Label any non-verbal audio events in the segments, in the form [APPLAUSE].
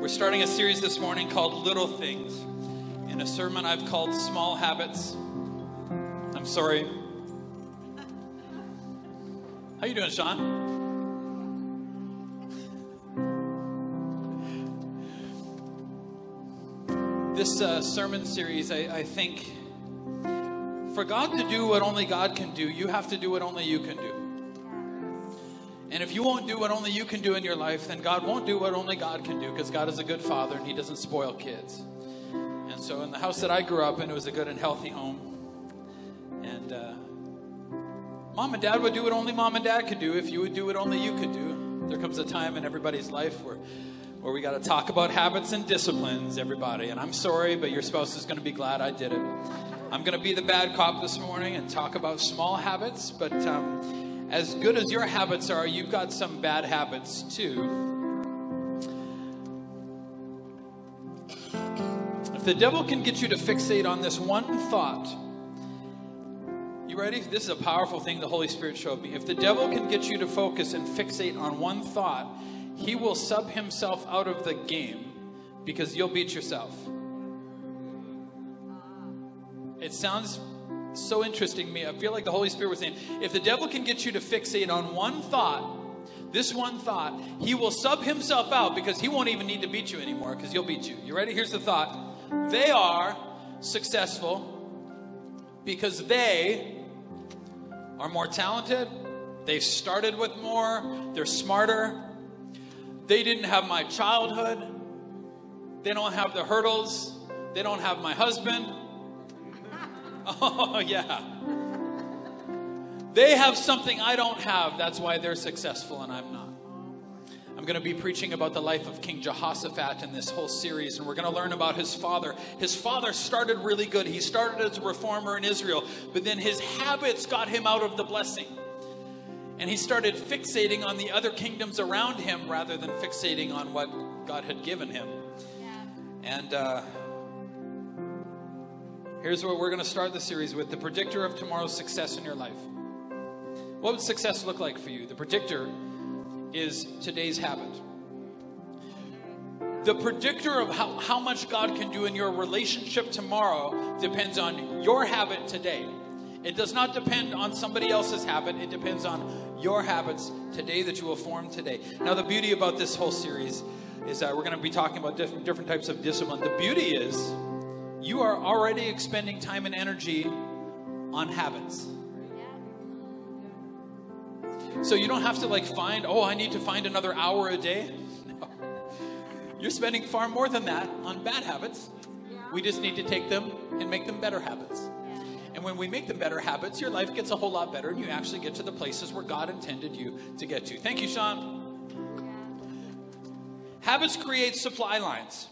We're starting a series this morning called Little Things. In a sermon I've called Small Habits. I'm sorry. How you doing, Sean? This uh, sermon series, I, I think, for God to do what only God can do, you have to do what only you can do. And if you won't do what only you can do in your life, then God won't do what only God can do because God is a good father and He doesn't spoil kids. And so, in the house that I grew up in, it was a good and healthy home. And uh, mom and dad would do what only mom and dad could do if you would do what only you could do. There comes a time in everybody's life where, where we got to talk about habits and disciplines, everybody. And I'm sorry, but your spouse is going to be glad I did it. I'm going to be the bad cop this morning and talk about small habits, but. Um, as good as your habits are, you've got some bad habits too. If the devil can get you to fixate on this one thought, you ready? This is a powerful thing the Holy Spirit showed me. If the devil can get you to focus and fixate on one thought, he will sub himself out of the game because you'll beat yourself. It sounds so interesting me. I feel like the Holy Spirit was saying, if the devil can get you to fixate on one thought, this one thought, he will sub himself out because he won't even need to beat you anymore because he'll beat you. You ready? Here's the thought. They are successful because they are more talented. They've started with more. They're smarter. They didn't have my childhood. They don't have the hurdles. They don't have my husband. Oh, [LAUGHS] yeah. They have something I don't have. That's why they're successful and I'm not. I'm going to be preaching about the life of King Jehoshaphat in this whole series, and we're going to learn about his father. His father started really good. He started as a reformer in Israel, but then his habits got him out of the blessing. And he started fixating on the other kingdoms around him rather than fixating on what God had given him. Yeah. And, uh, Here's what we're going to start the series with the predictor of tomorrow's success in your life. What would success look like for you? The predictor is today's habit. The predictor of how, how much God can do in your relationship tomorrow depends on your habit today. It does not depend on somebody else's habit, it depends on your habits today that you will form today. Now, the beauty about this whole series is that we're going to be talking about different, different types of discipline. The beauty is you are already expending time and energy on habits. So you don't have to like find, oh, I need to find another hour a day. [LAUGHS] No. You're spending far more than that on bad habits. We just need to take them and make them better habits. And when we make them better habits, your life gets a whole lot better and you actually get to the places where God intended you to get to. Thank you, Sean. Habits create supply lines.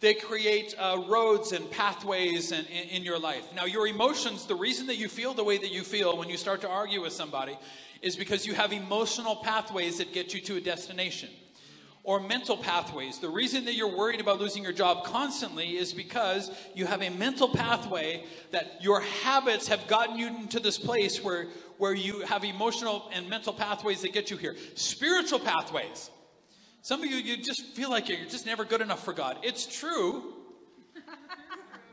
They create uh, roads and pathways in, in, in your life. Now, your emotions, the reason that you feel the way that you feel when you start to argue with somebody is because you have emotional pathways that get you to a destination or mental pathways. The reason that you're worried about losing your job constantly is because you have a mental pathway that your habits have gotten you into this place where, where you have emotional and mental pathways that get you here. Spiritual pathways some of you, you just feel like you're just never good enough for God. It's true,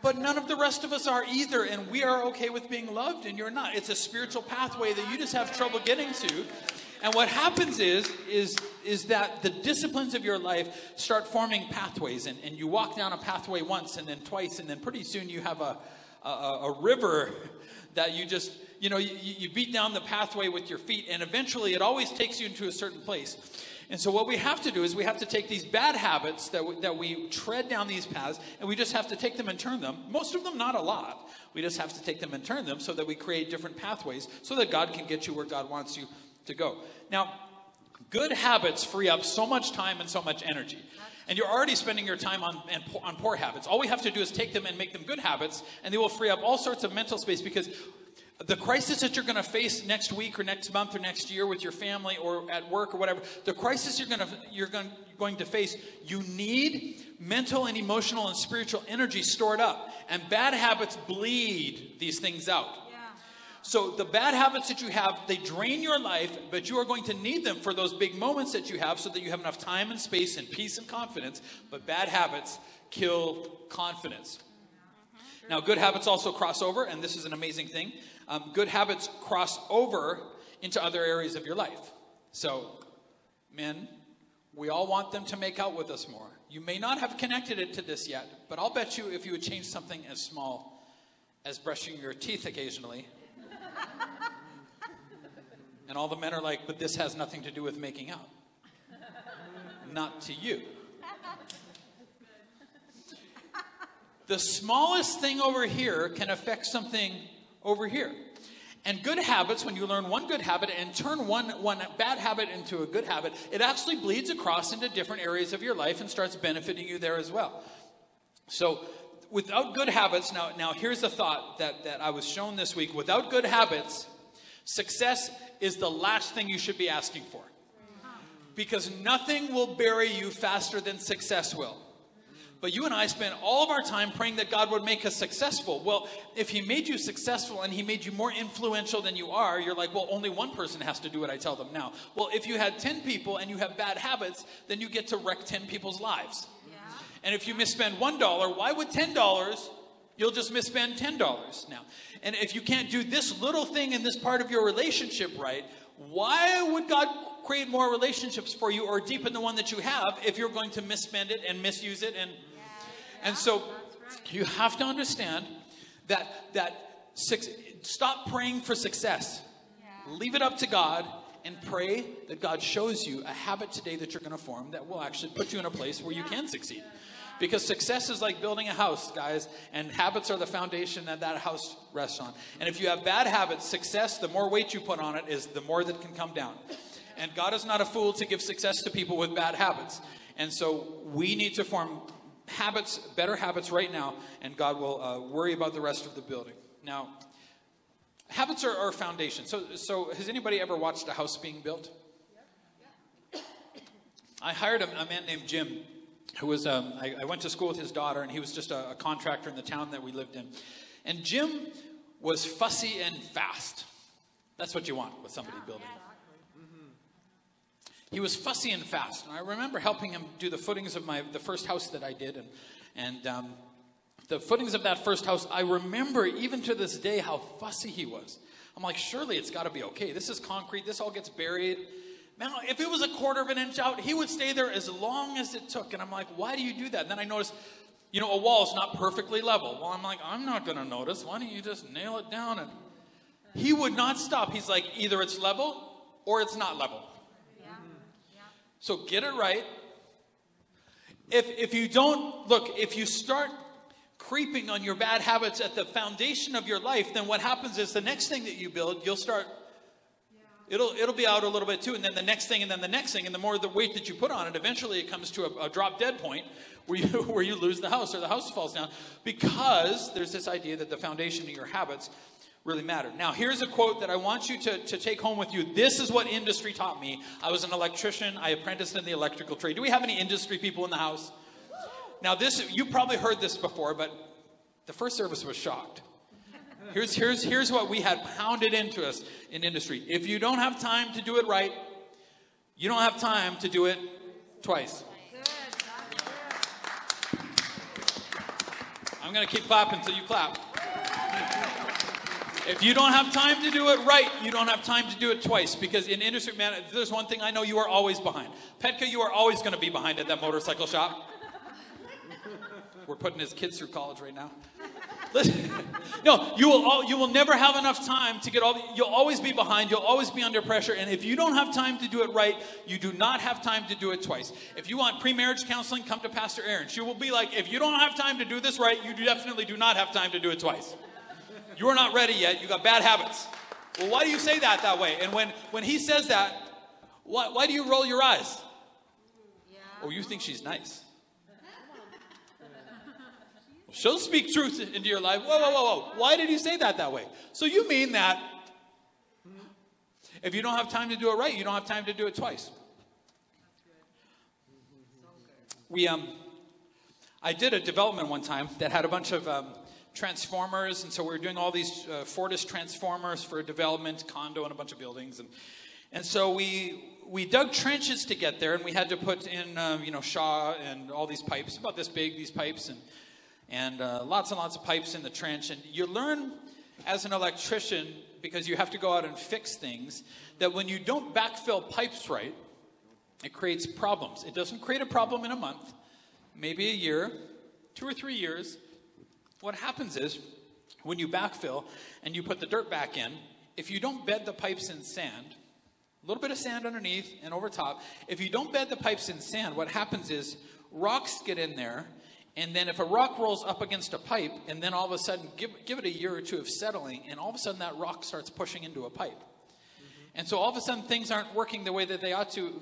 but none of the rest of us are either, and we are okay with being loved, and you're not. It's a spiritual pathway that you just have trouble getting to. And what happens is, is, is that the disciplines of your life start forming pathways, and, and you walk down a pathway once, and then twice, and then pretty soon you have a, a, a river that you just, you know, you, you beat down the pathway with your feet, and eventually it always takes you into a certain place. And so, what we have to do is we have to take these bad habits that we, that we tread down these paths, and we just have to take them and turn them. Most of them, not a lot. We just have to take them and turn them so that we create different pathways so that God can get you where God wants you to go. Now, good habits free up so much time and so much energy. And you're already spending your time on, on poor habits. All we have to do is take them and make them good habits, and they will free up all sorts of mental space because the crisis that you're going to face next week or next month or next year with your family or at work or whatever, the crisis you're going to you're going, going to face, you need mental and emotional and spiritual energy stored up. And bad habits bleed these things out. So the bad habits that you have, they drain your life, but you are going to need them for those big moments that you have so that you have enough time and space and peace and confidence. But bad habits kill confidence. Now, good habits also cross over, and this is an amazing thing. Um, good habits cross over into other areas of your life. So, men, we all want them to make out with us more. You may not have connected it to this yet, but I'll bet you if you would change something as small as brushing your teeth occasionally, [LAUGHS] and all the men are like, but this has nothing to do with making out. [LAUGHS] Not to you. The smallest thing over here can affect something over here. And good habits, when you learn one good habit and turn one, one bad habit into a good habit, it actually bleeds across into different areas of your life and starts benefiting you there as well. So, without good habits, now, now here's a thought that, that I was shown this week. Without good habits, success is the last thing you should be asking for. Because nothing will bury you faster than success will. But you and I spend all of our time praying that God would make us successful. Well, if He made you successful and He made you more influential than you are, you're like, well, only one person has to do what I tell them now. Well, if you had 10 people and you have bad habits, then you get to wreck 10 people's lives. Yeah. And if you misspend $1, why would $10? You'll just misspend $10 now. And if you can't do this little thing in this part of your relationship right, why would God create more relationships for you or deepen the one that you have if you're going to misspend it and misuse it and and so you have to understand that that six, stop praying for success. Leave it up to God and pray that God shows you a habit today that you're going to form that will actually put you in a place where you can succeed. Because success is like building a house, guys, and habits are the foundation that that house rests on. And if you have bad habits, success, the more weight you put on it, is the more that can come down. And God is not a fool to give success to people with bad habits. And so we need to form habits, better habits right now, and God will uh, worry about the rest of the building. Now, habits are our foundation. So, so has anybody ever watched a house being built? I hired a, a man named Jim, who was, um, I, I, went to school with his daughter, and he was just a, a contractor in the town that we lived in. And Jim was fussy and fast. That's what you want with somebody building. He was fussy and fast. And I remember helping him do the footings of my the first house that I did, and and um, the footings of that first house. I remember even to this day how fussy he was. I'm like, surely it's got to be okay. This is concrete. This all gets buried. Man, if it was a quarter of an inch out, he would stay there as long as it took. And I'm like, why do you do that? And then I noticed, you know, a wall is not perfectly level. Well, I'm like, I'm not going to notice. Why don't you just nail it down? And he would not stop. He's like, either it's level or it's not level. So get it right. If, if you don't, look, if you start creeping on your bad habits at the foundation of your life, then what happens is the next thing that you build, you'll start, it'll, it'll be out a little bit too, and then the next thing, and then the next thing, and the more the weight that you put on it, eventually it comes to a, a drop dead point where you, [LAUGHS] where you lose the house or the house falls down because there's this idea that the foundation of your habits really matter. Now, here's a quote that I want you to, to take home with you. This is what industry taught me. I was an electrician, I apprenticed in the electrical trade. Do we have any industry people in the house? Now, this, you probably heard this before, but the first service was shocked. Here's, here's, here's what we had pounded into us in industry. If you don't have time to do it right, you don't have time to do it twice. I'm going to keep clapping until you clap. If you don't have time to do it right, you don't have time to do it twice. Because in industry, man, there's one thing I know you are always behind. Petka, you are always going to be behind at that motorcycle shop. We're putting his kids through college right now. [LAUGHS] No, you will all, you will never have enough time to get all. You'll always be behind. You'll always be under pressure. And if you don't have time to do it right, you do not have time to do it twice. If you want pre-marriage counseling, come to Pastor Aaron. She will be like, if you don't have time to do this right, you definitely do not have time to do it twice. You're not ready yet. You got bad habits. Well, why do you say that that way? And when, when he says that, why, why do you roll your eyes? Yeah. Oh, you think she's nice. She'll speak truth into your life. Whoa, whoa, whoa, whoa. Why did you say that that way? So you mean that if you don't have time to do it right, you don't have time to do it twice. We, um, I did a development one time that had a bunch of um, transformers, and so we were doing all these uh, Fortis transformers for development condo and a bunch of buildings, and and so we we dug trenches to get there, and we had to put in um, you know Shaw and all these pipes, about this big, these pipes, and and uh, lots and lots of pipes in the trench, and you learn as an electrician because you have to go out and fix things that when you don't backfill pipes right, it creates problems. It doesn't create a problem in a month, maybe a year, two or three years. What happens is when you backfill and you put the dirt back in, if you don't bed the pipes in sand, a little bit of sand underneath and over top, if you don't bed the pipes in sand, what happens is rocks get in there and then if a rock rolls up against a pipe, and then all of a sudden, give, give it a year or two of settling, and all of a sudden that rock starts pushing into a pipe. Mm-hmm. And so all of a sudden things aren't working the way that they ought to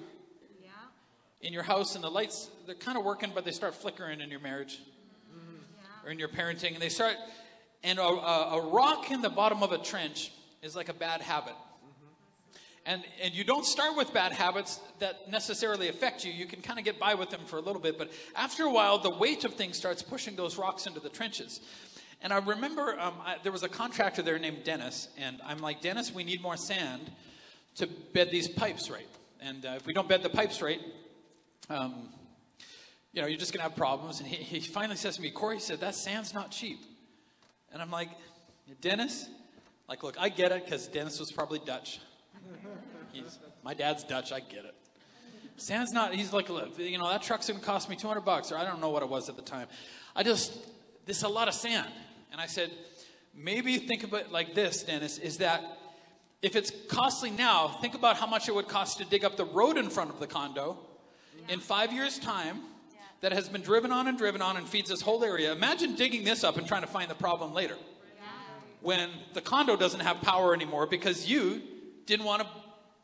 yeah. in your house, and the lights, they're kind of working, but they start flickering in your marriage. Or in your parenting. And they start, and a, a, a rock in the bottom of a trench is like a bad habit. And, and you don't start with bad habits that necessarily affect you. You can kind of get by with them for a little bit, but after a while, the weight of things starts pushing those rocks into the trenches. And I remember um, I, there was a contractor there named Dennis, and I'm like, Dennis, we need more sand to bed these pipes right. And uh, if we don't bed the pipes right, um, you know, you're just going to have problems. And he, he finally says to me, Corey, said, that sand's not cheap. And I'm like, Dennis, like, look, I get it because Dennis was probably Dutch. He's, my dad's Dutch. I get it. Sand's not, he's like, look, you know, that truck's going to cost me 200 bucks, or I don't know what it was at the time. I just, this is a lot of sand. And I said, maybe think it like this, Dennis, is that if it's costly now, think about how much it would cost to dig up the road in front of the condo in five years' time that has been driven on and driven on and feeds this whole area. Imagine digging this up and trying to find the problem later when the condo doesn't have power anymore because you didn't want to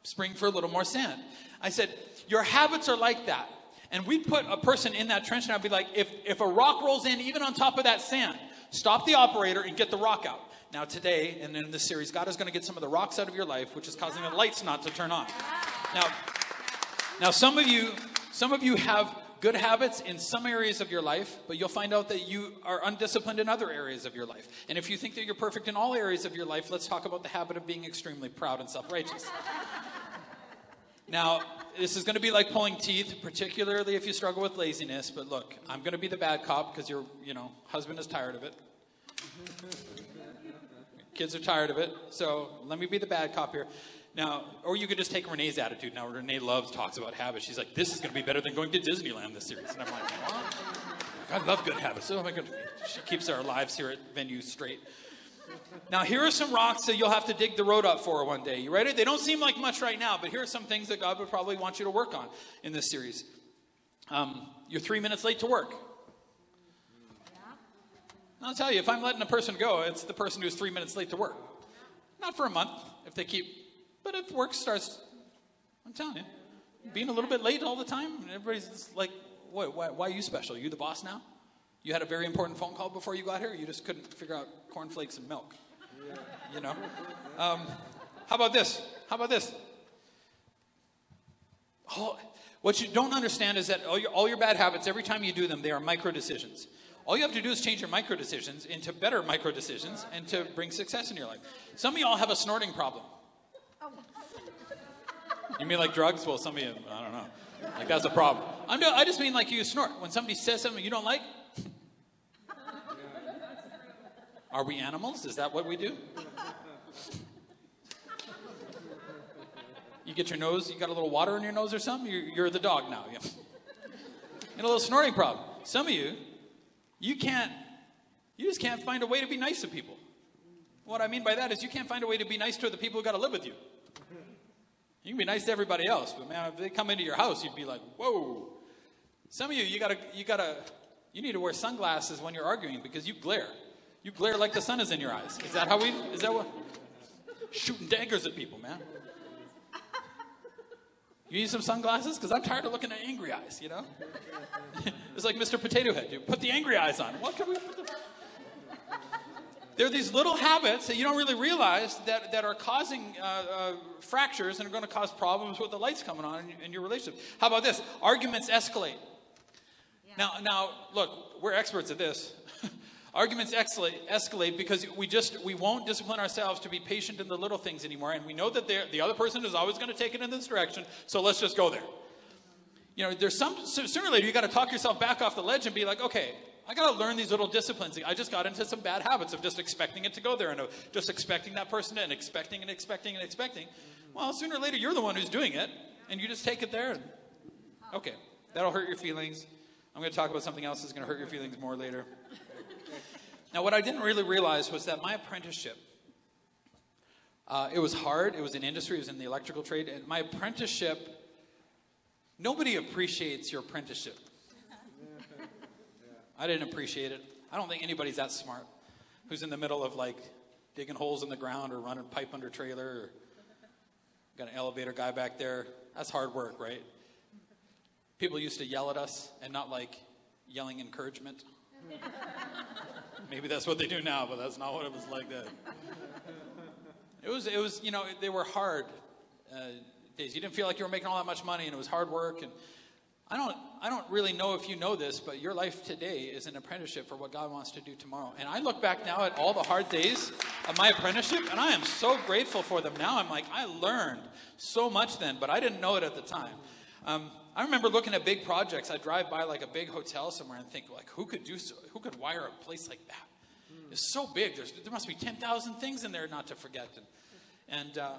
spring for a little more sand. I said, Your habits are like that. And we'd put a person in that trench, and I'd be like, if, if a rock rolls in, even on top of that sand, stop the operator and get the rock out. Now, today, and in this series, God is going to get some of the rocks out of your life, which is causing the lights not to turn on. Now, now some of you, some of you have good habits in some areas of your life, but you'll find out that you are undisciplined in other areas of your life. And if you think that you're perfect in all areas of your life, let's talk about the habit of being extremely proud and self righteous. [LAUGHS] now, this is going to be like pulling teeth, particularly if you struggle with laziness. But look, I'm going to be the bad cop because your, you know, husband is tired of it. [LAUGHS] Kids are tired of it. So let me be the bad cop here. Now, or you could just take Renee's attitude. Now, Renee loves talks about habits. She's like, this is going to be better than going to Disneyland this series. And I'm like, I love good habits. Oh my God. She keeps our lives here at Venue straight. Now, here are some rocks that you'll have to dig the road up for one day. You ready? They don't seem like much right now, but here are some things that God would probably want you to work on in this series. Um, you're three minutes late to work. I'll tell you, if I'm letting a person go, it's the person who's three minutes late to work. Not for a month, if they keep but if work starts, I'm telling you, being a little bit late all the time, everybody's like, what, why, why are you special? Are you the boss now? You had a very important phone call before you got here. You just couldn't figure out cornflakes and milk. You know. Um, how about this? How about this? All, what you don't understand is that all your, all your bad habits, every time you do them, they are micro decisions. All you have to do is change your micro decisions into better micro decisions and to bring success in your life. Some of y'all have a snorting problem. You mean like drugs? Well, some of you, I don't know. Like that's a problem. I'm, I just mean like you snort. When somebody says something you don't like, are we animals? Is that what we do? You get your nose, you got a little water in your nose or something? You're, you're the dog now. Yeah. And a little snorting problem. Some of you, you can't, you just can't find a way to be nice to people. What I mean by that is you can't find a way to be nice to the people who got to live with you. You can be nice to everybody else, but man, if they come into your house, you'd be like, whoa. Some of you, you gotta, you gotta, you need to wear sunglasses when you're arguing because you glare. You glare like the sun is in your eyes. Is that how we, is that what? Shooting daggers at people, man. You need some sunglasses? Because I'm tired of looking at angry eyes, you know? [LAUGHS] it's like Mr. Potato Head. You put the angry eyes on. What can we put the... There are these little habits that you don't really realize that, that are causing uh, uh, fractures and are going to cause problems with the lights coming on in, in your relationship. How about this? Arguments escalate. Yeah. Now, now, look, we're experts at this. [LAUGHS] Arguments escalate, escalate because we just we won't discipline ourselves to be patient in the little things anymore, and we know that the other person is always going to take it in this direction. So let's just go there. You know, there's some sooner or later you got to talk yourself back off the ledge and be like, okay, I got to learn these little disciplines. I just got into some bad habits of just expecting it to go there and just expecting that person to, and expecting and expecting and expecting. Well, sooner or later you're the one who's doing it, and you just take it there. And, okay, that'll hurt your feelings. I'm going to talk about something else that's going to hurt your feelings more later. Now, what I didn't really realize was that my apprenticeship, uh, it was hard. It was in industry. It was in the electrical trade. And my apprenticeship, nobody appreciates your apprenticeship. I didn't appreciate it. I don't think anybody's that smart who's in the middle of like digging holes in the ground or running pipe under trailer or got an elevator guy back there. That's hard work, right? People used to yell at us and not like yelling encouragement. [LAUGHS] Maybe that's what they do now, but that's not what it was like then. It was, it was, you know, they were hard uh, days. You didn't feel like you were making all that much money, and it was hard work. And I don't, I don't really know if you know this, but your life today is an apprenticeship for what God wants to do tomorrow. And I look back now at all the hard days of my apprenticeship, and I am so grateful for them. Now I'm like, I learned so much then, but I didn't know it at the time. Um, I remember looking at big projects. I'd drive by like a big hotel somewhere and think, like, who could do so? Who could wire a place like that? It's so big. There's, there must be 10,000 things in there not to forget. And, and uh,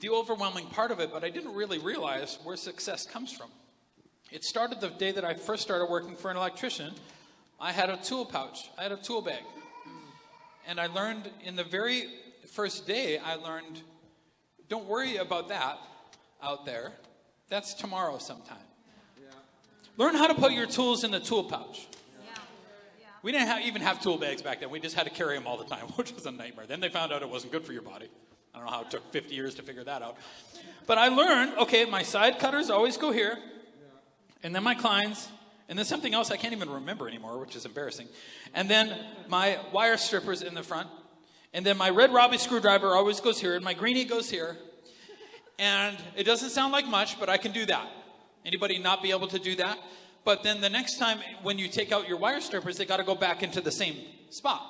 the overwhelming part of it, but I didn't really realize where success comes from. It started the day that I first started working for an electrician. I had a tool pouch, I had a tool bag. And I learned in the very first day, I learned don't worry about that out there. That's tomorrow sometime. Yeah. Learn how to put your tools in the tool pouch. Yeah. Yeah. We didn't have, even have tool bags back then. We just had to carry them all the time, [LAUGHS] which was a nightmare. Then they found out it wasn't good for your body. I don't know how it took 50 years to figure that out. But I learned okay, my side cutters always go here, and then my Kleins, and then something else I can't even remember anymore, which is embarrassing. And then my wire strippers in the front, and then my red Robbie screwdriver always goes here, and my greenie goes here, and it doesn't sound like much, but I can do that. Anybody not be able to do that? But then the next time when you take out your wire strippers, they got to go back into the same spot.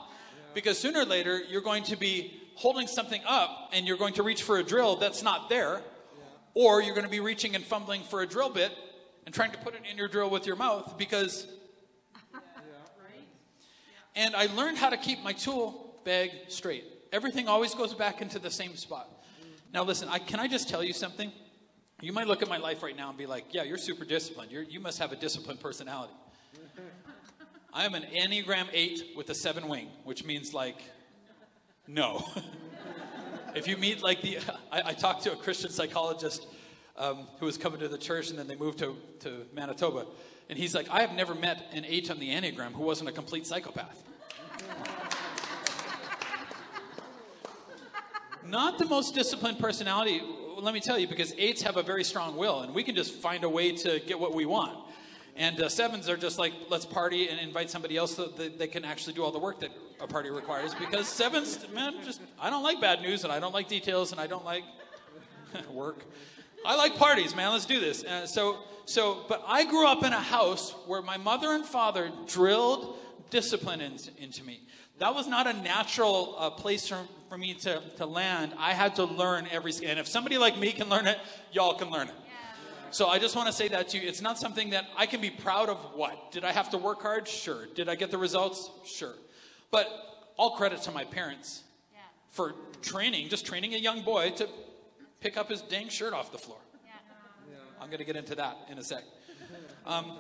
Because sooner or later, you're going to be holding something up and you're going to reach for a drill that's not there. Or you're going to be reaching and fumbling for a drill bit and trying to put it in your drill with your mouth because. And I learned how to keep my tool bag straight. Everything always goes back into the same spot. Now, listen, I, can I just tell you something? You might look at my life right now and be like, yeah, you're super disciplined. You're, you must have a disciplined personality. [LAUGHS] I am an Enneagram 8 with a 7 wing, which means like, no. [LAUGHS] if you meet like the, [LAUGHS] I, I, talked to a Christian psychologist um, who was coming to the church and then they moved to, to Manitoba. And he's like, I have never met an 8 on the Enneagram who wasn't a complete psychopath. Not the most disciplined personality, let me tell you, because eights have a very strong will, and we can just find a way to get what we want. And uh, sevens are just like, let's party and invite somebody else so that they can actually do all the work that a party requires. Because sevens, man, just, I don't like bad news, and I don't like details, and I don't like [LAUGHS] work. I like parties, man. Let's do this. Uh, so, so, but I grew up in a house where my mother and father drilled discipline in, into me. That was not a natural uh, place for, for me to, to land. I had to learn every. And if somebody like me can learn it, y'all can learn it. So I just want to say that to you. It's not something that I can be proud of what? Did I have to work hard? Sure. Did I get the results? Sure. But all credit to my parents yeah. for training, just training a young boy to pick up his dang shirt off the floor. Yeah. I'm going to get into that in a sec. Um,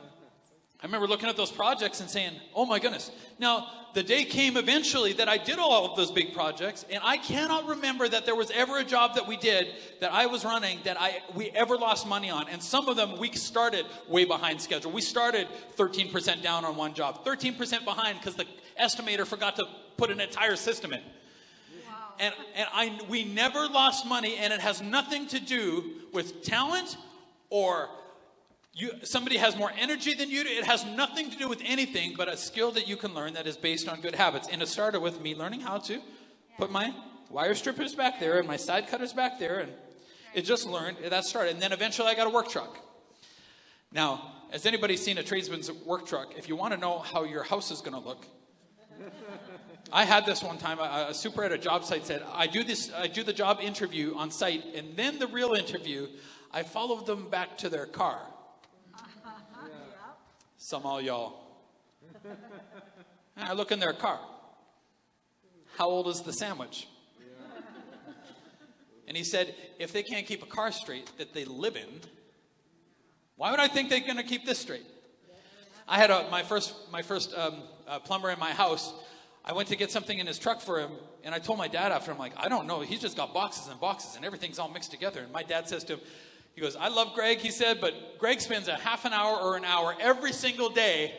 I remember looking at those projects and saying, oh my goodness. Now, the day came eventually that I did all of those big projects, and I cannot remember that there was ever a job that we did that I was running that I we ever lost money on. And some of them we started way behind schedule. We started 13% down on one job, 13% behind because the estimator forgot to put an entire system in. And, and I, we never lost money, and it has nothing to do with talent or you, somebody has more energy than you do. It has nothing to do with anything but a skill that you can learn that is based on good habits. And it started with me learning how to put my wire strippers back there and my side cutters back there. And it just learned, that started. And then eventually I got a work truck. Now, Has anybody seen a tradesman's work truck? If you want to know how your house is going to look, I had this one time. A, a super at a job site said, "I do this. I do the job interview on site, and then the real interview. I follow them back to their car." Some all y'all. I look in their car. How old is the sandwich? And he said, if they can't keep a car straight that they live in, why would I think they're going to keep this straight? I had a, my first, my first um, uh, plumber in my house. I went to get something in his truck for him, and I told my dad after, I'm like, I don't know. He's just got boxes and boxes, and everything's all mixed together. And my dad says to him, he goes, I love Greg, he said, but Greg spends a half an hour or an hour every single day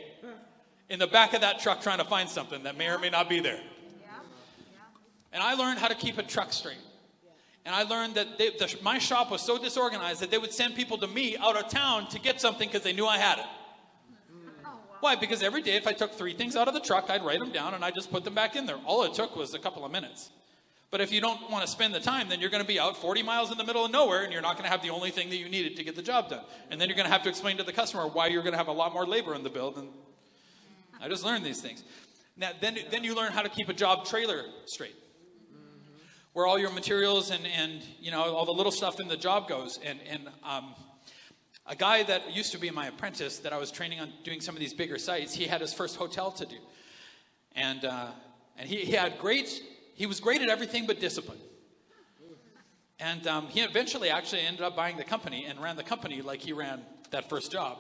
in the back of that truck trying to find something that may or may not be there. And I learned how to keep a truck straight. And I learned that they, the, my shop was so disorganized that they would send people to me out of town to get something because they knew I had it. Why? Because every day, if I took three things out of the truck, I'd write them down and I'd just put them back in there. All it took was a couple of minutes. But if you don't want to spend the time, then you're going to be out 40 miles in the middle of nowhere and you're not going to have the only thing that you needed to get the job done. And then you're going to have to explain to the customer why you're going to have a lot more labor in the bill than. I just learned these things. Now, then, then you learn how to keep a job trailer straight where all your materials and, and you know all the little stuff in the job goes. And, and um, a guy that used to be my apprentice that I was training on doing some of these bigger sites, he had his first hotel to do, and uh, and he, he had great. He was great at everything but discipline. And um, he eventually actually ended up buying the company and ran the company like he ran that first job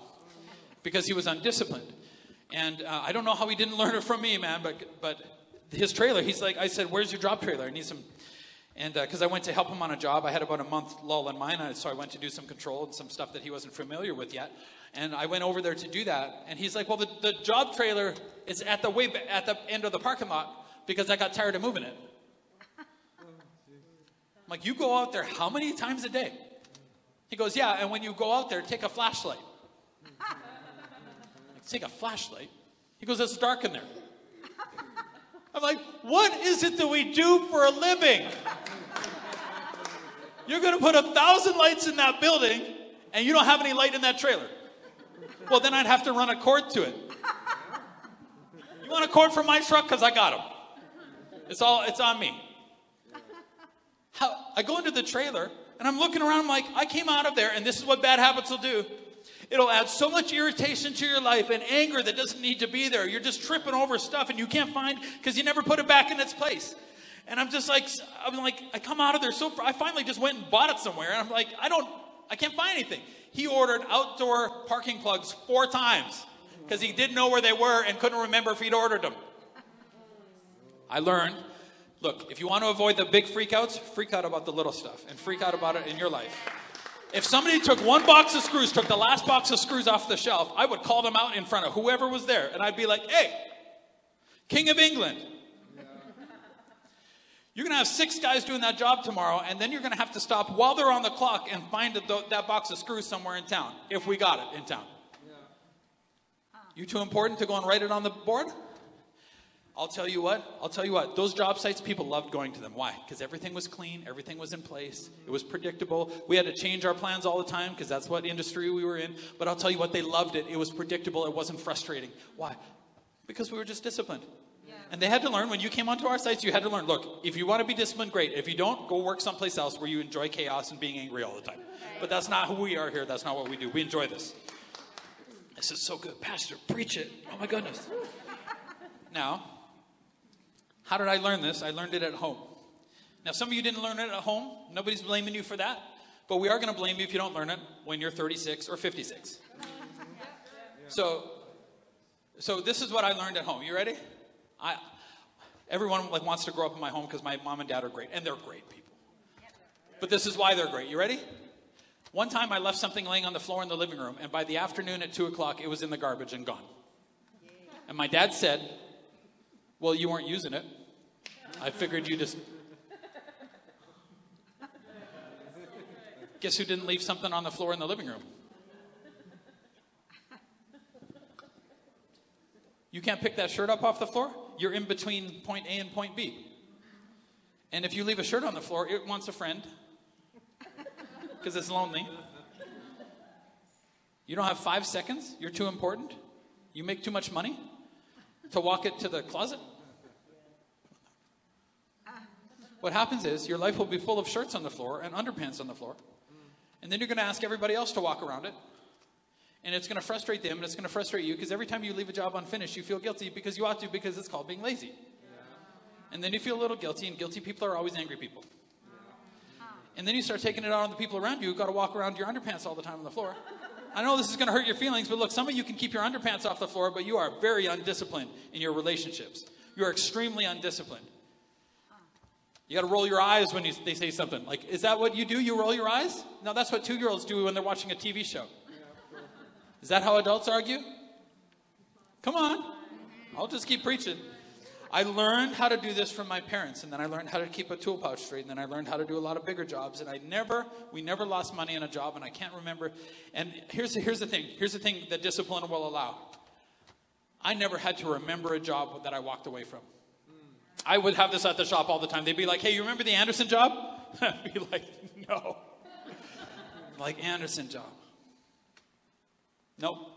because he was undisciplined. And uh, I don't know how he didn't learn it from me, man, but, but his trailer, he's like, I said, Where's your job trailer? I need some and because uh, I went to help him on a job, I had about a month lull in mine, so I went to do some control and some stuff that he wasn't familiar with yet. And I went over there to do that, and he's like, "Well, the, the job trailer is at the way at the end of the parking lot because I got tired of moving it." I'm like, "You go out there how many times a day?" He goes, "Yeah, and when you go out there, take a flashlight." Like, take a flashlight. He goes, "It's dark in there." I'm like, what is it that we do for a living? You're going to put a thousand lights in that building and you don't have any light in that trailer. Well, then I'd have to run a cord to it. You want a cord for my truck? Because I got them. It's all, it's on me. How, I go into the trailer and I'm looking around, I'm like, I came out of there and this is what bad habits will do. It'll add so much irritation to your life and anger that doesn't need to be there. You're just tripping over stuff and you can't find because you never put it back in its place. And I'm just like, I'm like, I come out of there so. I finally just went and bought it somewhere, and I'm like, I don't, I can't find anything. He ordered outdoor parking plugs four times because he didn't know where they were and couldn't remember if he'd ordered them. I learned look, if you want to avoid the big freakouts, freak out about the little stuff and freak out about it in your life. If somebody took one box of screws, took the last box of screws off the shelf, I would call them out in front of whoever was there. And I'd be like, hey, King of England, you're going to have six guys doing that job tomorrow, and then you're going to have to stop while they're on the clock and find that box of screws somewhere in town, if we got it in town. You too important to go and write it on the board? I'll tell you what, I'll tell you what, those job sites, people loved going to them. Why? Because everything was clean, everything was in place, it was predictable. We had to change our plans all the time because that's what industry we were in. But I'll tell you what, they loved it. It was predictable, it wasn't frustrating. Why? Because we were just disciplined. And they had to learn when you came onto our sites, you had to learn look, if you want to be disciplined, great. If you don't, go work someplace else where you enjoy chaos and being angry all the time. But that's not who we are here. That's not what we do. We enjoy this. This is so good. Pastor, preach it. Oh my goodness. Now, how did I learn this? I learned it at home. Now, some of you didn't learn it at home. Nobody's blaming you for that. But we are going to blame you if you don't learn it when you're 36 or 56. So, so this is what I learned at home. You ready? I, everyone like wants to grow up in my home because my mom and dad are great, and they're great people. But this is why they're great. You ready? One time I left something laying on the floor in the living room, and by the afternoon at 2 o'clock, it was in the garbage and gone. And my dad said, well, you weren't using it. I figured you just. Guess who didn't leave something on the floor in the living room? You can't pick that shirt up off the floor? You're in between point A and point B. And if you leave a shirt on the floor, it wants a friend because it's lonely. You don't have five seconds? You're too important? You make too much money to walk it to the closet? What happens is your life will be full of shirts on the floor and underpants on the floor. And then you're going to ask everybody else to walk around it. And it's going to frustrate them and it's going to frustrate you because every time you leave a job unfinished, you feel guilty because you ought to because it's called being lazy. And then you feel a little guilty, and guilty people are always angry people. And then you start taking it out on the people around you who've got to walk around your underpants all the time on the floor. I know this is going to hurt your feelings, but look, some of you can keep your underpants off the floor, but you are very undisciplined in your relationships. You are extremely undisciplined. You got to roll your eyes when you, they say something. Like, is that what you do? You roll your eyes? No, that's what two year olds do when they're watching a TV show. Is that how adults argue? Come on. I'll just keep preaching. I learned how to do this from my parents, and then I learned how to keep a tool pouch straight, and then I learned how to do a lot of bigger jobs, and I never, we never lost money in a job, and I can't remember. And here's, here's the thing here's the thing that discipline will allow. I never had to remember a job that I walked away from. I would have this at the shop all the time. They'd be like, hey, you remember the Anderson job? [LAUGHS] I'd be like, no. [LAUGHS] like, Anderson job. Nope.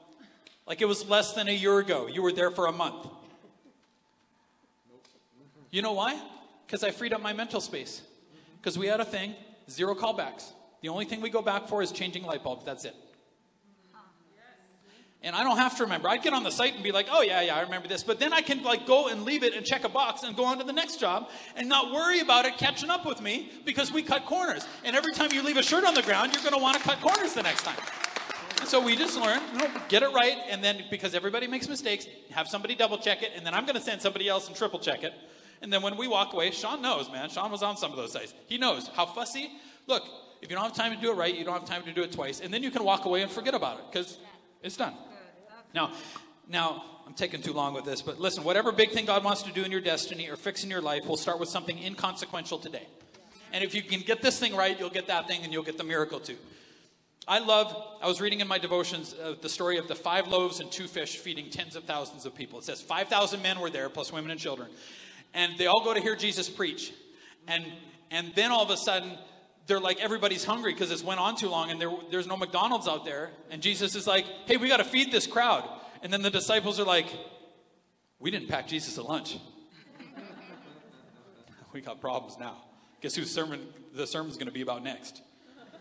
Like it was less than a year ago. You were there for a month. You know why? Because I freed up my mental space. Because we had a thing, zero callbacks. The only thing we go back for is changing light bulbs. That's it. And I don't have to remember. I'd get on the site and be like, oh, yeah, yeah, I remember this. But then I can like go and leave it and check a box and go on to the next job and not worry about it catching up with me because we cut corners. And every time you leave a shirt on the ground, you're going to want to cut corners the next time. And so we just learn, get it right. And then because everybody makes mistakes, have somebody double check it. And then I'm going to send somebody else and triple check it. And then when we walk away, Sean knows, man. Sean was on some of those sites. He knows how fussy. Look, if you don't have time to do it right, you don't have time to do it twice. And then you can walk away and forget about it because it's done. Now, now I'm taking too long with this, but listen, whatever big thing God wants to do in your destiny or fix in your life, will start with something inconsequential today. And if you can get this thing right, you'll get that thing and you'll get the miracle too. I love, I was reading in my devotions uh, the story of the five loaves and two fish feeding tens of thousands of people. It says 5,000 men were there, plus women and children. And they all go to hear Jesus preach. And, and then all of a sudden, they're like, everybody's hungry because it's went on too long and there, there's no McDonald's out there. And Jesus is like, hey, we got to feed this crowd. And then the disciples are like, we didn't pack Jesus a lunch. [LAUGHS] we got problems now. Guess whose sermon the sermon's going to be about next?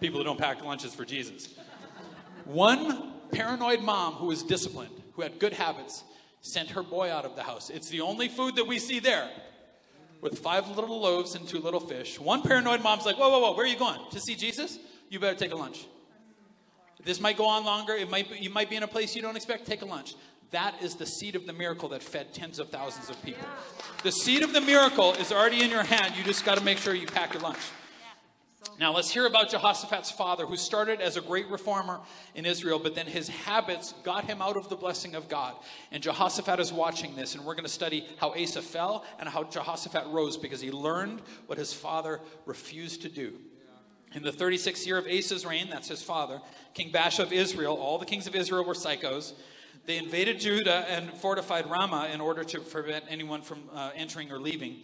People who don't pack lunches for Jesus. One paranoid mom who was disciplined, who had good habits, sent her boy out of the house. It's the only food that we see there with five little loaves and two little fish. One paranoid mom's like, Whoa, whoa, whoa, where are you going? To see Jesus? You better take a lunch. This might go on longer. It might be, you might be in a place you don't expect. Take a lunch. That is the seed of the miracle that fed tens of thousands of people. The seed of the miracle is already in your hand. You just got to make sure you pack your lunch. Now, let's hear about Jehoshaphat's father, who started as a great reformer in Israel, but then his habits got him out of the blessing of God. And Jehoshaphat is watching this, and we're going to study how Asa fell and how Jehoshaphat rose because he learned what his father refused to do. In the 36th year of Asa's reign, that's his father, King Baasha of Israel, all the kings of Israel were psychos. They invaded Judah and fortified Ramah in order to prevent anyone from uh, entering or leaving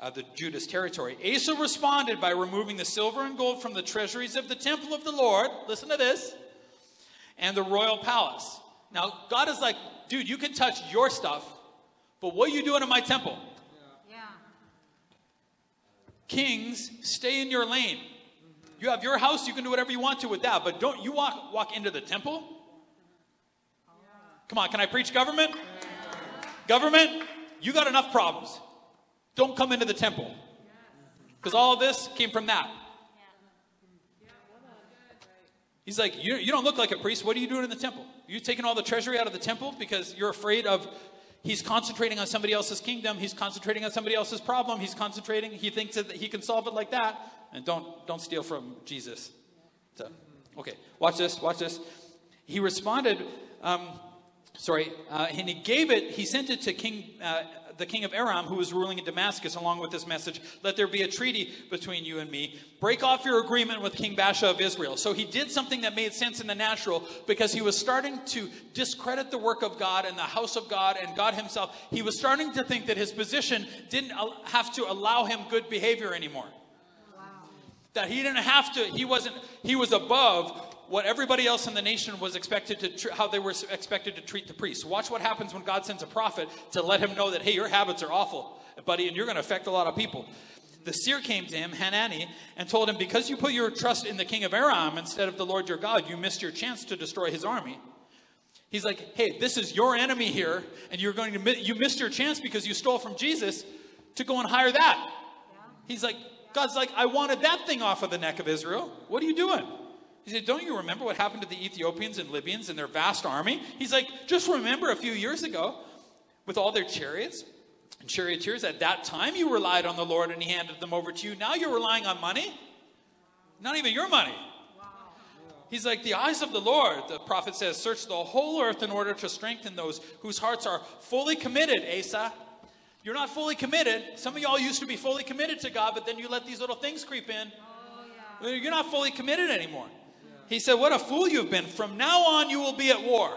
uh, the Judah's territory. Asa responded by removing the silver and gold from the treasuries of the temple of the Lord. Listen to this. And the royal palace. Now, God is like, dude, you can touch your stuff, but what are you doing in my temple? Yeah. Kings, stay in your lane. You have your house, you can do whatever you want to with that, but don't you walk walk into the temple? Come on, can I preach government? Government, you got enough problems. Don't come into the temple. Because all this came from that. He's like, you, you don't look like a priest. What are you doing in the temple? You taking all the treasury out of the temple because you're afraid of he's concentrating on somebody else's kingdom. He's concentrating on somebody else's problem. He's concentrating. He thinks that he can solve it like that. And don't don't steal from Jesus. So, okay, watch this. Watch this. He responded. Um, sorry, uh, and he gave it. He sent it to King. Uh, the king of Aram, who was ruling in Damascus, along with this message, let there be a treaty between you and me. Break off your agreement with King Baasha of Israel. So he did something that made sense in the natural because he was starting to discredit the work of God and the house of God and God himself. He was starting to think that his position didn't have to allow him good behavior anymore. Wow. That he didn't have to, he wasn't, he was above what everybody else in the nation was expected to, tr- how they were expected to treat the priests. Watch what happens when God sends a prophet to let him know that, hey, your habits are awful, buddy, and you're going to affect a lot of people. The seer came to him, Hanani, and told him, because you put your trust in the king of Aram instead of the Lord your God, you missed your chance to destroy his army. He's like, hey, this is your enemy here, and you're going to you missed your chance because you stole from Jesus to go and hire that. He's like, God's like, I wanted that thing off of the neck of Israel. What are you doing? He said, Don't you remember what happened to the Ethiopians and Libyans and their vast army? He's like, Just remember a few years ago with all their chariots and charioteers. At that time, you relied on the Lord and He handed them over to you. Now you're relying on money? Not even your money. He's like, The eyes of the Lord, the prophet says, search the whole earth in order to strengthen those whose hearts are fully committed, Asa. You're not fully committed. Some of y'all used to be fully committed to God, but then you let these little things creep in. Oh, yeah. You're not fully committed anymore. He said, What a fool you've been. From now on, you will be at war.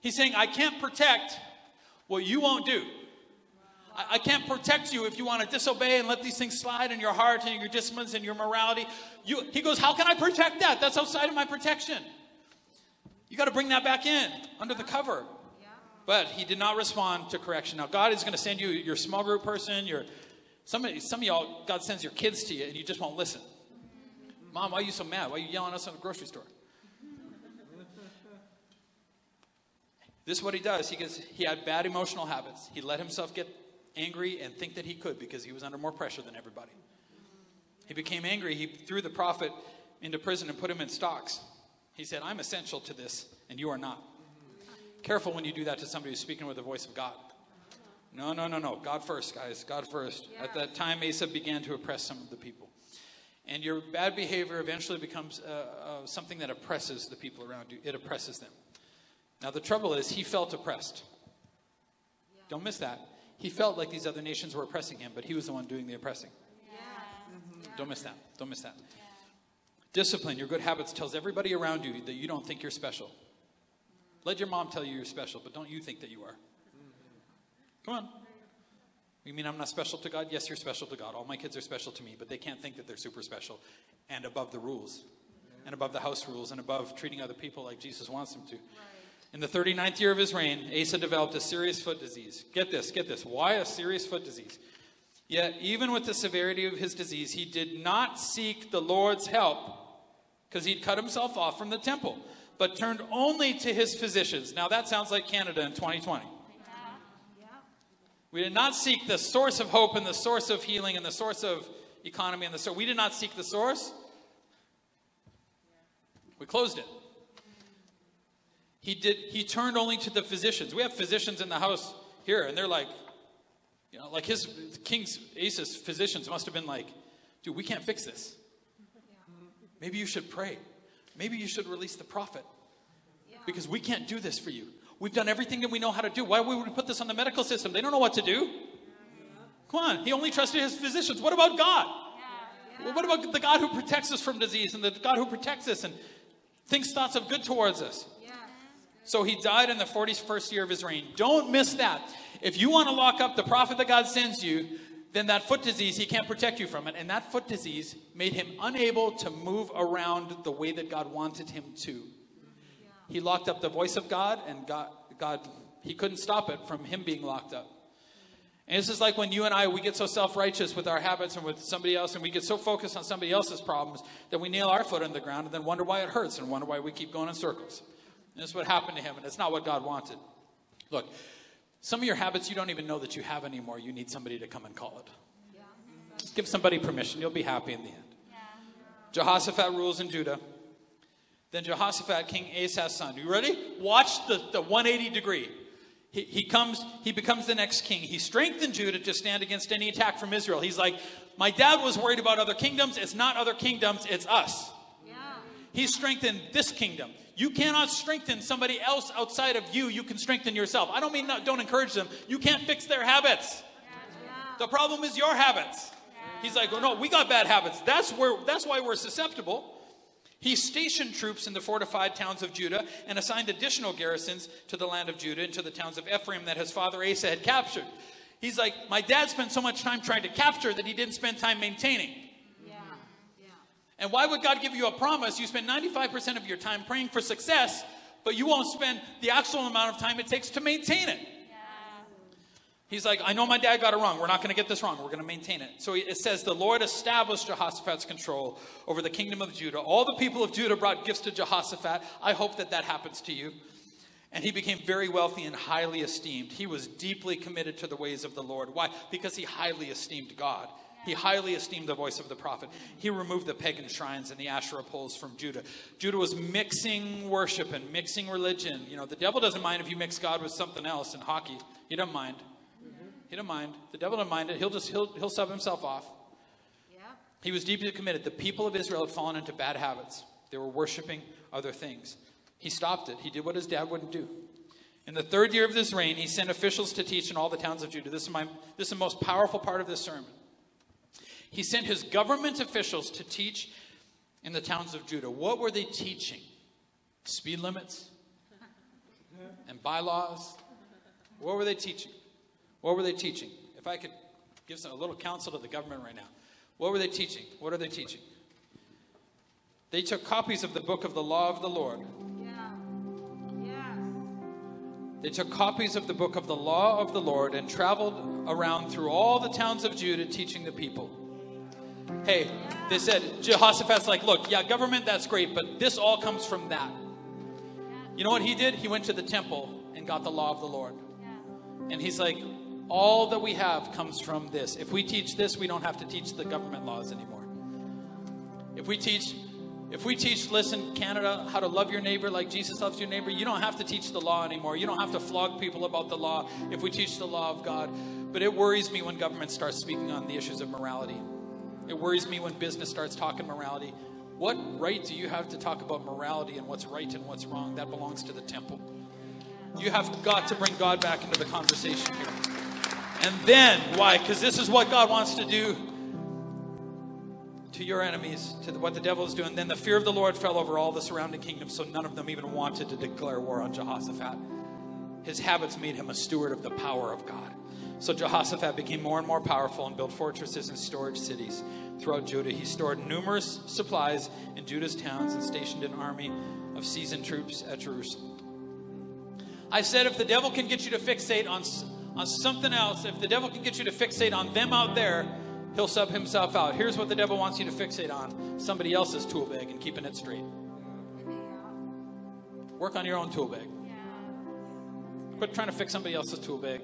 He's saying, I can't protect what you won't do. I, I can't protect you if you want to disobey and let these things slide in your heart and your disciplines and your morality. You, he goes, How can I protect that? That's outside of my protection. You got to bring that back in under the cover. But he did not respond to correction. Now, God is going to send you your small group person, your some, some of y'all, God sends your kids to you and you just won't listen. Mom, why are you so mad? Why are you yelling at us in the grocery store? this is what he does. He gets he had bad emotional habits. He let himself get angry and think that he could because he was under more pressure than everybody. He became angry. He threw the prophet into prison and put him in stocks. He said, I'm essential to this, and you are not. Careful when you do that to somebody who's speaking with the voice of God. No, no, no, no. God first, guys. God first. Yeah. At that time, Asa began to oppress some of the people. And your bad behavior eventually becomes uh, uh, something that oppresses the people around you. It oppresses them. Now, the trouble is, he felt oppressed. Yeah. Don't miss that. He felt like these other nations were oppressing him, but he was the one doing the oppressing. Yeah. Mm-hmm. Don't miss that. Don't miss that. Discipline, your good habits, tells everybody around you that you don't think you're special. Let your mom tell you you're special, but don't you think that you are. Come on. You mean I'm not special to God? Yes, you're special to God. All my kids are special to me, but they can't think that they're super special and above the rules and above the house rules and above treating other people like Jesus wants them to. Right. In the 39th year of his reign, Asa developed a serious foot disease. Get this, get this. Why a serious foot disease? Yet, even with the severity of his disease, he did not seek the Lord's help because he'd cut himself off from the temple, but turned only to his physicians. Now, that sounds like Canada in 2020. We did not seek the source of hope and the source of healing and the source of economy and the source. We did not seek the source. We closed it. He did he turned only to the physicians. We have physicians in the house here, and they're like, you know, like his King's Asa's physicians must have been like, dude, we can't fix this. Maybe you should pray. Maybe you should release the prophet. Because we can't do this for you. We've done everything that we know how to do. Why would we put this on the medical system? They don't know what to do. Come on, he only trusted his physicians. What about God? What about the God who protects us from disease and the God who protects us and thinks thoughts of good towards us? So he died in the 41st year of his reign. Don't miss that. If you want to lock up the prophet that God sends you, then that foot disease, he can't protect you from it. And that foot disease made him unable to move around the way that God wanted him to. He locked up the voice of God, and God, God, he couldn't stop it from him being locked up. And this is like when you and I, we get so self righteous with our habits and with somebody else, and we get so focused on somebody else's problems that we nail our foot in the ground and then wonder why it hurts and wonder why we keep going in circles. And this is what happened to him, and it's not what God wanted. Look, some of your habits you don't even know that you have anymore. You need somebody to come and call it. Just give somebody permission. You'll be happy in the end. Jehoshaphat rules in Judah. Then Jehoshaphat, King Asa's son. You ready? Watch the, the 180 degree. He, he comes, he becomes the next king. He strengthened Judah to stand against any attack from Israel. He's like, my dad was worried about other kingdoms. It's not other kingdoms, it's us. Yeah. He strengthened this kingdom. You cannot strengthen somebody else outside of you. You can strengthen yourself. I don't mean not, don't encourage them. You can't fix their habits. Yeah. The problem is your habits. He's like, oh no, we got bad habits. That's where that's why we're susceptible. He stationed troops in the fortified towns of Judah and assigned additional garrisons to the land of Judah and to the towns of Ephraim that his father Asa had captured. He's like, My dad spent so much time trying to capture that he didn't spend time maintaining. Yeah. Yeah. And why would God give you a promise? You spend 95% of your time praying for success, but you won't spend the actual amount of time it takes to maintain it. He's like, I know my dad got it wrong. We're not going to get this wrong. We're going to maintain it. So it says, The Lord established Jehoshaphat's control over the kingdom of Judah. All the people of Judah brought gifts to Jehoshaphat. I hope that that happens to you. And he became very wealthy and highly esteemed. He was deeply committed to the ways of the Lord. Why? Because he highly esteemed God. He highly esteemed the voice of the prophet. He removed the pagan shrines and the Asherah poles from Judah. Judah was mixing worship and mixing religion. You know, the devil doesn't mind if you mix God with something else in hockey. He doesn't mind. He don't mind. The devil don't mind it. He'll just he'll he'll sub himself off. Yeah. He was deeply committed. The people of Israel had fallen into bad habits. They were worshiping other things. He stopped it. He did what his dad wouldn't do. In the third year of this reign, he sent officials to teach in all the towns of Judah. This is my this is the most powerful part of this sermon. He sent his government officials to teach in the towns of Judah. What were they teaching? Speed limits [LAUGHS] and bylaws. What were they teaching? What were they teaching? If I could give some, a little counsel to the government right now, what were they teaching? What are they teaching? They took copies of the book of the law of the Lord. Yeah. Yeah. They took copies of the book of the law of the Lord and traveled around through all the towns of Judah teaching the people. Hey, they said, Jehoshaphat's like, look, yeah, government, that's great, but this all comes from that. You know what he did? He went to the temple and got the law of the Lord. And he's like, all that we have comes from this. If we teach this, we don't have to teach the government laws anymore. If we teach if we teach, listen, Canada, how to love your neighbor like Jesus loves your neighbor, you don't have to teach the law anymore. You don't have to flog people about the law if we teach the law of God. But it worries me when government starts speaking on the issues of morality. It worries me when business starts talking morality. What right do you have to talk about morality and what's right and what's wrong? That belongs to the temple. You have got to bring God back into the conversation here. And then, why? Because this is what God wants to do to your enemies, to what the devil is doing. Then the fear of the Lord fell over all the surrounding kingdoms, so none of them even wanted to declare war on Jehoshaphat. His habits made him a steward of the power of God. So Jehoshaphat became more and more powerful and built fortresses and storage cities throughout Judah. He stored numerous supplies in Judah's towns and stationed an army of seasoned troops at Jerusalem. I said if the devil can get you to fixate on on something else, if the devil can get you to fixate on them out there, he'll sub himself out. Here's what the devil wants you to fixate on somebody else's tool bag and keeping it straight. Work on your own tool bag. Quit trying to fix somebody else's tool bag.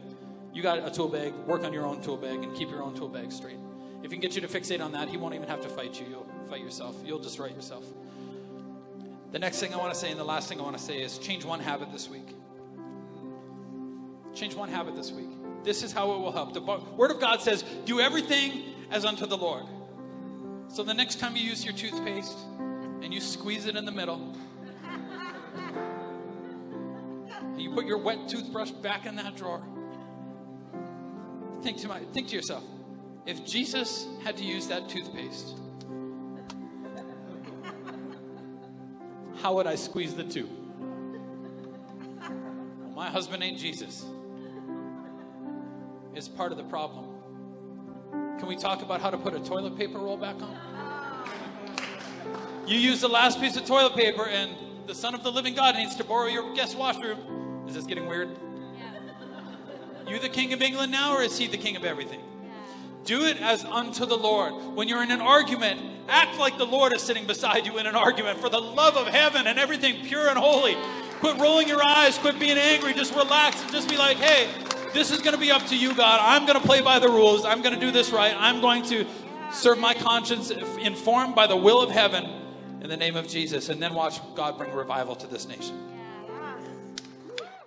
You got a tool bag, work on your own tool bag and keep your own tool bag straight. If he can get you to fixate on that, he won't even have to fight you. You'll fight yourself. You'll right yourself. The next thing I want to say and the last thing I want to say is change one habit this week. Change one habit this week. This is how it will help. The Word of God says, do everything as unto the Lord. So the next time you use your toothpaste and you squeeze it in the middle, and you put your wet toothbrush back in that drawer, think to, my, think to yourself, if Jesus had to use that toothpaste, how would I squeeze the tube? Well, my husband ain't Jesus is part of the problem. Can we talk about how to put a toilet paper roll back on? You use the last piece of toilet paper, and the Son of the Living God needs to borrow your guest washroom. Is this getting weird? You the King of England now, or is he the King of everything? Do it as unto the Lord. When you're in an argument, act like the Lord is sitting beside you in an argument for the love of heaven and everything pure and holy. Quit rolling your eyes, quit being angry, just relax and just be like, hey, this is going to be up to you, God. I'm going to play by the rules. I'm going to do this right. I'm going to serve my conscience informed by the will of heaven in the name of Jesus. And then watch God bring revival to this nation.